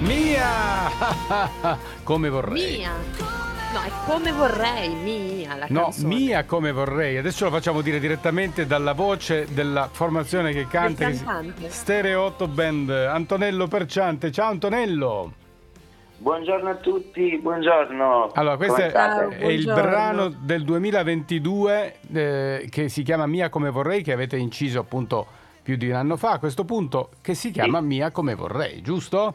Mia! come vorrei. Mia. No, è come vorrei, mia la No, canzone. mia come vorrei. Adesso lo facciamo dire direttamente dalla voce della formazione che canta. Stereo 8 Band. Antonello Perciante. Ciao Antonello. Buongiorno a tutti, buongiorno. Allora, questo è, è il brano del 2022 eh, che si chiama Mia come vorrei, che avete inciso appunto più di un anno fa a questo punto, che si chiama Sì. Mia come vorrei, giusto?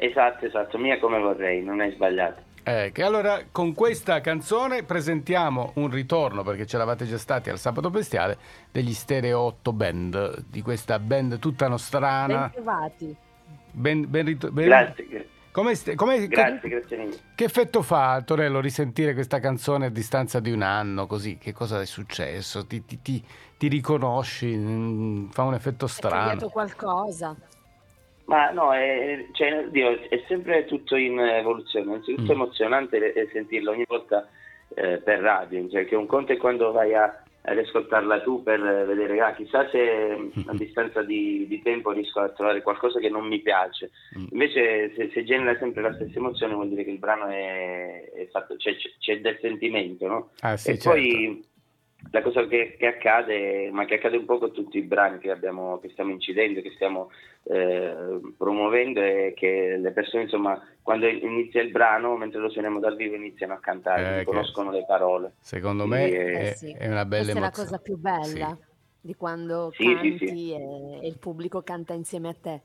Esatto, esatto, mia come vorrei, non hai sbagliato. Che allora con questa canzone presentiamo un ritorno, perché c'eravate già stati al sabato bestiale, degli Stereo 8 Band, di questa band tutta nostrana. Ben trovati. Ben, ben rit- ben- Grazie, gra- Come st- come- grazie, che, grazie mille. che effetto fa, Antonello, risentire questa canzone a distanza di un anno, così? Che cosa è successo? Ti, ti- ti- ti riconosci? Mm, Fa un effetto È strano. cambiato qualcosa. Ma no, è, cioè, Dio, è sempre tutto in evoluzione, innanzitutto Mm. emozionante eh, sentirlo ogni volta eh, per radio, cioè che un conto è quando vai a, ad ascoltarla tu per vedere, ah, chissà se a distanza di, di tempo riesco a trovare qualcosa che non mi piace. Mm. Invece se, se genera sempre la stessa emozione vuol dire che il brano è, è fatto, cioè, c'è, c'è del sentimento, no? Ah, sì, e certo. poi la cosa che, che accade, ma che accade un po' con tutti i brani che, abbiamo, che stiamo incidendo, che stiamo eh, promuovendo, è che le persone, insomma, quando inizia il brano, mentre lo suoniamo dal vivo, iniziano a cantare, Eh, conoscono le parole. Secondo me eh, è, sì. è una bella Questa è la emozione. cosa più bella Sì. di quando Sì, sì, canti sì. E, e il pubblico canta insieme a te.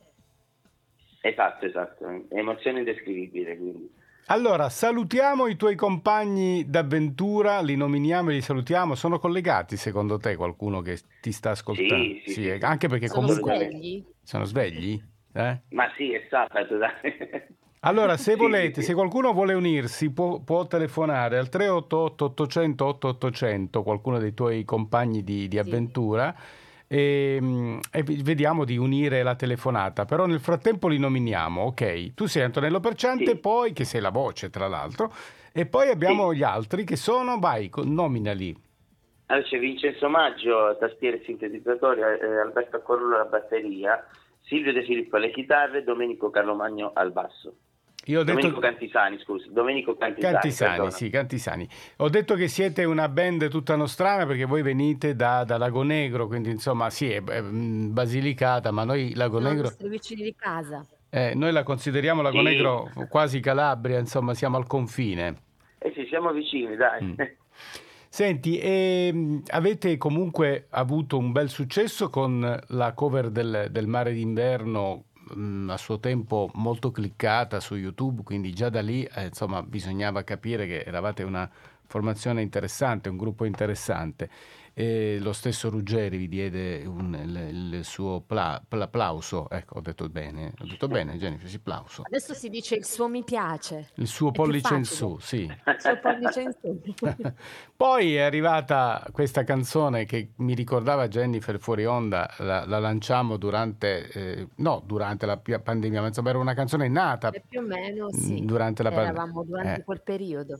Esatto, esatto, è emozione indescrivibile. Quindi. Allora, salutiamo i tuoi compagni d'avventura, li nominiamo e li salutiamo. Sono collegati secondo te qualcuno che ti sta ascoltando? Sì, sì, sì. eh, anche perché Sono comunque svegli? sono svegli? Eh? Ma sì, è sabato, dai. Allora, se Sì, volete, sì. se qualcuno vuole unirsi, può, può telefonare al 388 800 8800, qualcuno dei tuoi compagni di, di Sì. avventura, e, mm, e vi- vediamo di unire la telefonata. Però nel frattempo li nominiamo, ok? Tu sei Antonello Perciante, Sì. poi, che sei la voce tra l'altro, e poi abbiamo gli altri che sono, vai, nominali. Allora c'è Vincenzo Maggio, tastiere e sintetizzatori, eh, Alberto Accorullo alla batteria, Silvio De Filippo alle chitarre, Domenico Carlomagno al basso. Io ho detto... Domenico Cantisani, scusi, Domenico Cantisani. Cantisani, perdona. sì, Cantisani. Ho detto che siete una band tutta nostrana perché voi venite da, da Lago Negro, quindi insomma sì, è, è, mm, Basilicata, ma noi Lago i Negro, nostri vicini di casa. eh, noi la consideriamo Lago Sì. Negro quasi Calabria, insomma siamo al confine. Eh sì, siamo vicini, dai. Mm. Senti, ehm, avete comunque avuto un bel successo con la cover del, del Mare d'inverno mm, a suo tempo molto cliccata su YouTube, quindi già da lì eh, insomma bisognava capire che eravate una formazione interessante, un gruppo interessante. E lo stesso Ruggeri vi diede un- il, il suo pla- plauso, ecco ho detto bene, ho detto bene Jennifer, sì, plauso. Adesso si dice il suo mi piace. Il suo È pollice in su, sì. Il suo pollice in su. Poi è arrivata questa canzone che mi ricordava Jennifer fuori onda, la, la lanciamo durante, eh, no, durante la pandemia, ma insomma era una canzone nata E più o meno sì. durante la pandemia. Eravamo durante Eh. quel periodo.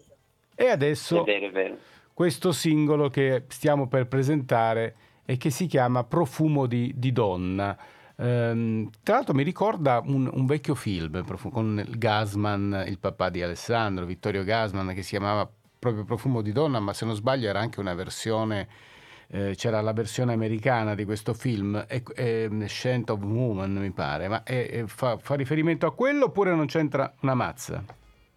E È adesso vero, è vero. questo singolo che stiamo per presentare e che si chiama Profumo di, di donna. Ehm, tra l'altro mi ricorda un, un vecchio film con il Gasman, il papà di Alessandro, Vittorio Gasman, che si chiamava proprio Profumo di donna, ma se non sbaglio era anche una versione, eh, c'era la versione americana di questo film, e, e, Scent of Woman mi pare, ma è- è- fa, fa riferimento a quello oppure non c'entra una mazza?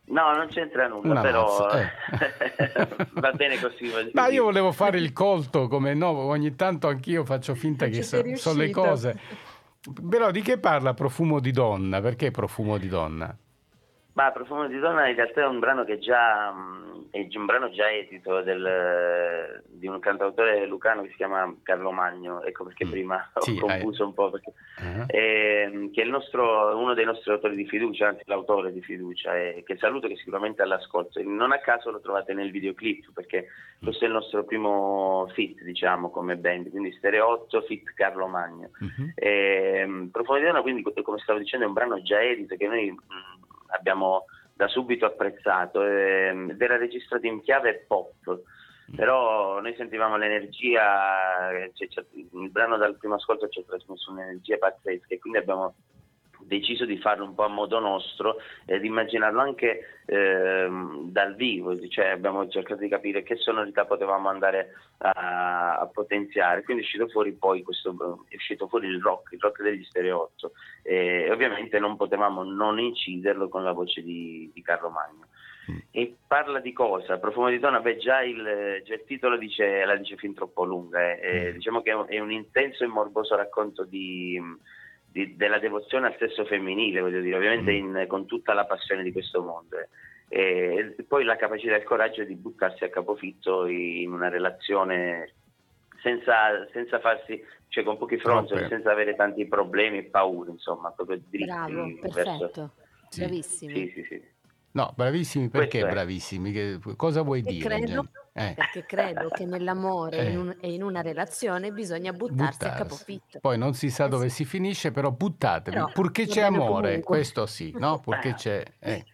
No, non c'entra nulla, Una però mazza, eh. va bene così. Ma io volevo fare il colto, come no, ogni tanto anch'io faccio finta che so, so le cose. Però di che parla Profumo di donna? Perché Profumo di donna? Ma Profumo di donna in realtà è un brano che già mh, è un brano già edito del, di un cantautore lucano che si chiama Carlo Magno, ecco perché Mm. prima ho Sì, confuso un po' perché Ah. ehm, che è il nostro, uno dei nostri autori di fiducia, anzi l'autore di fiducia, e che saluto che sicuramente all'ascolto. Non a caso lo trovate nel videoclip perché questo è il nostro primo fit, diciamo, come band, quindi Stereo 8 fit Carlo Magno. Mhm. Ehm, Profumo di donna, quindi, come stavo dicendo, è un brano già edito che noi mh, abbiamo da subito apprezzato ehm, ed era registrato in chiave pop. Però noi sentivamo l'energia, cioè, il brano dal primo ascolto ci ha trasmesso un'energia pazzesca e quindi abbiamo deciso di farlo un po' a modo nostro ed immaginarlo anche ehm, dal vivo, cioè abbiamo cercato di capire che sonorità potevamo andare a, a potenziare, quindi è uscito fuori poi questo, è uscito fuori il rock, il rock degli Stereo 8 e ovviamente non potevamo non inciderlo con la voce di, di Carlo Magno. Mm. E parla di cosa? Profumo di donna, beh già il, già il titolo dice, la dice fin troppo lunga, eh. Mm. diciamo che è un, è un intenso e morboso racconto di di, della devozione al sesso femminile, voglio dire, ovviamente mm. in, con tutta la passione di questo mondo. E, e poi la capacità e il coraggio di buttarsi a capofitto in una relazione senza, senza farsi, cioè con pochi fronzoli, okay. senza avere tanti problemi e paure, insomma, proprio dritti. Bravo, perfetto, verso... bravissimi. Sì, sì, sì. No, bravissimi perché bravissimi? Che, cosa vuoi e dire? Credo, eh. Perché credo che nell'amore eh. in e in una relazione bisogna buttarsi, buttarsi, a capofitto. Poi non si sa eh dove sì. si finisce, però buttatevi, però, purché c'è amore, comunque. questo sì, no? Purché c'è... Eh.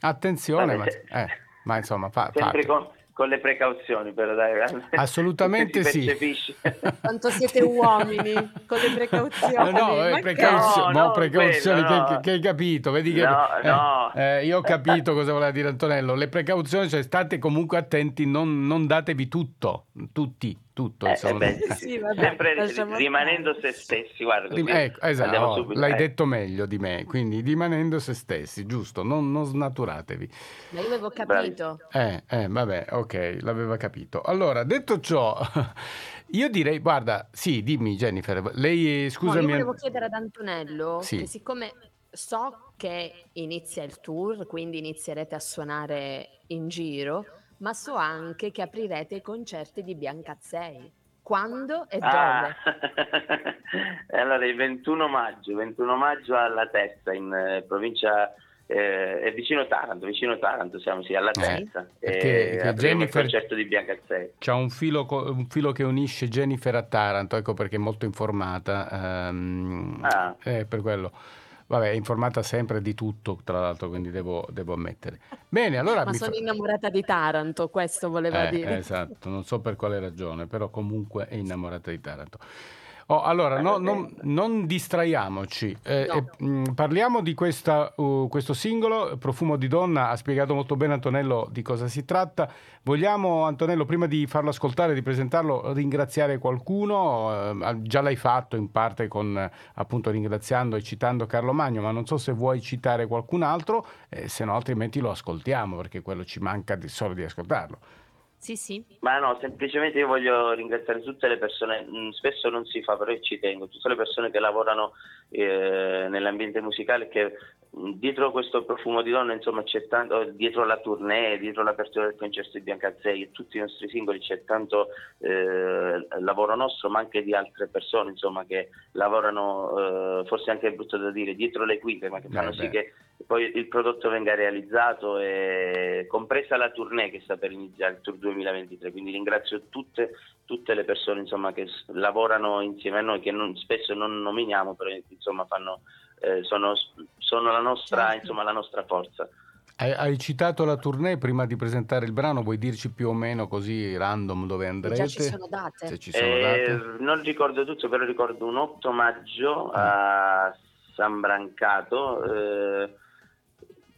Attenzione, ma, eh, ma, insomma, fa, sempre con, con le precauzioni però dai assolutamente sì. quanto siete uomini con le precauzioni. No, eh, precauzio- no, no precauzioni quello, che, che, hai capito? Vedi che no, eh, no. Eh, io ho capito cosa voleva dire Antonello. Le precauzioni cioè state comunque attenti non, non datevi tutto tutti tutto, eh, eh beh, sì, vabbè, sempre rimanendo se stessi, guarda, Rim- ecco, esatto, oh, l'hai eh. detto meglio di me, quindi rimanendo se stessi, giusto, non, non snaturatevi. Ma io avevo capito. Eh, eh, vabbè, ok, l'aveva capito. Allora, detto ciò, io direi, guarda, sì, dimmi Jennifer, lei, scusami. No, io volevo chiedere ad Antonello, sì. che siccome so che inizia il tour, quindi inizierete a suonare in giro, ma so anche che aprirete i concerti di Biancazzei. Quando e ah. dove? allora, il 21 maggio, 21 maggio alla Testa, in eh, provincia eh, è vicino Taranto, vicino Taranto siamo sì, alla eh, Testa. Eh, perché Jennifer il concerto di Biancazzei. C'è un filo, un filo, che unisce Jennifer a Taranto, ecco perché è molto informata. Um, ah. per quello. Vabbè, è informata sempre di tutto, tra l'altro, quindi devo, devo ammettere. Bene, allora... Ma sono fa... innamorata di Taranto, questo voleva eh, dire. Esatto, non so per quale ragione, però comunque è innamorata di Taranto. Oh, allora, no, non, non, distraiamoci, eh, no. eh, mh, parliamo di questa, uh, questo singolo, Profumo di donna, ha spiegato molto bene Antonello di cosa si tratta. Vogliamo, Antonello, prima di farlo ascoltare, di presentarlo, ringraziare qualcuno? Eh, già l'hai fatto in parte con, appunto, ringraziando e citando Carlo Magno, ma non so se vuoi citare qualcun altro, eh, se no altrimenti lo ascoltiamo, perché quello ci manca di, solo di ascoltarlo. Sì, sì. Ma no, semplicemente io voglio ringraziare tutte le persone, mm, spesso non si fa, però ci tengo, tutte le persone che lavorano eh, nell'ambiente musicale che mm, dietro questo profumo di donna, insomma, c'è tanto, dietro la tournée, dietro l'apertura del concerto di Biancazzei e tutti i nostri singoli c'è tanto eh, lavoro nostro, ma anche di altre persone, insomma, che lavorano, eh, forse anche è brutto da dire, dietro le quinte, ma che fanno eh, sì che poi il prodotto venga realizzato, e, compresa la tournée che sta per iniziare, il Tour 2023. Quindi ringrazio tutte, tutte le persone insomma, che lavorano insieme a noi, che non, spesso non nominiamo, però insomma, fanno, eh, sono, sono la, nostra, certo. insomma, la nostra forza. Hai, hai, citato la tournée prima di presentare il brano, vuoi dirci più o meno così random dove andrete? Già ci sono date. Se ci sono eh, date. Non ricordo tutto, però ricordo un 8 maggio a San Brancato. Eh,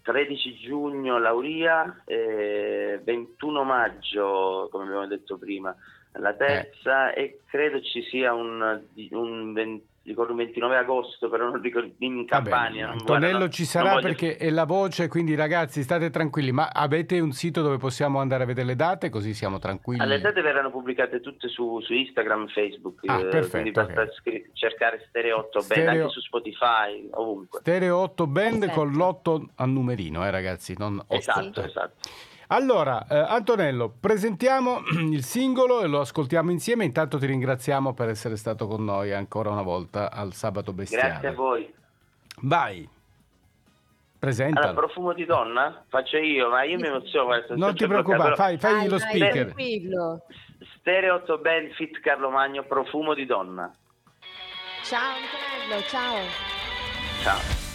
13 giugno Lauria, eh, 21 maggio, come abbiamo detto prima, la terza eh. e credo ci sia un, un 20, ricordo il 29 agosto, però non ricordo in Campania. Vabbè, Antonello guarda, ci sarà perché è la voce, quindi ragazzi state tranquilli, ma avete un sito dove possiamo andare a vedere le date così siamo tranquilli? Le date verranno pubblicate tutte su, su Instagram, Facebook, ah, eh, perfetto, quindi basta okay. scri- cercare Stereo 8 Stereo... Band anche su Spotify, ovunque. Stereo 8 Band perfetto. con l'otto a numerino, eh ragazzi, non 8. Esatto, esatto. Allora, eh, Antonello, presentiamo il singolo e lo ascoltiamo insieme. Intanto ti ringraziamo per essere stato con noi ancora una volta al Sabato Bestiale. Grazie a voi. Vai. Presenta. Allora, profumo di donna? Faccio io, ma io mi emoziono. Non ti preoccupare, fai, fai vai, lo vai, speaker. Tranquillo. Stereo 8 Band Fit Carlo Magno, profumo di donna. Ciao Antonello, ciao. Ciao.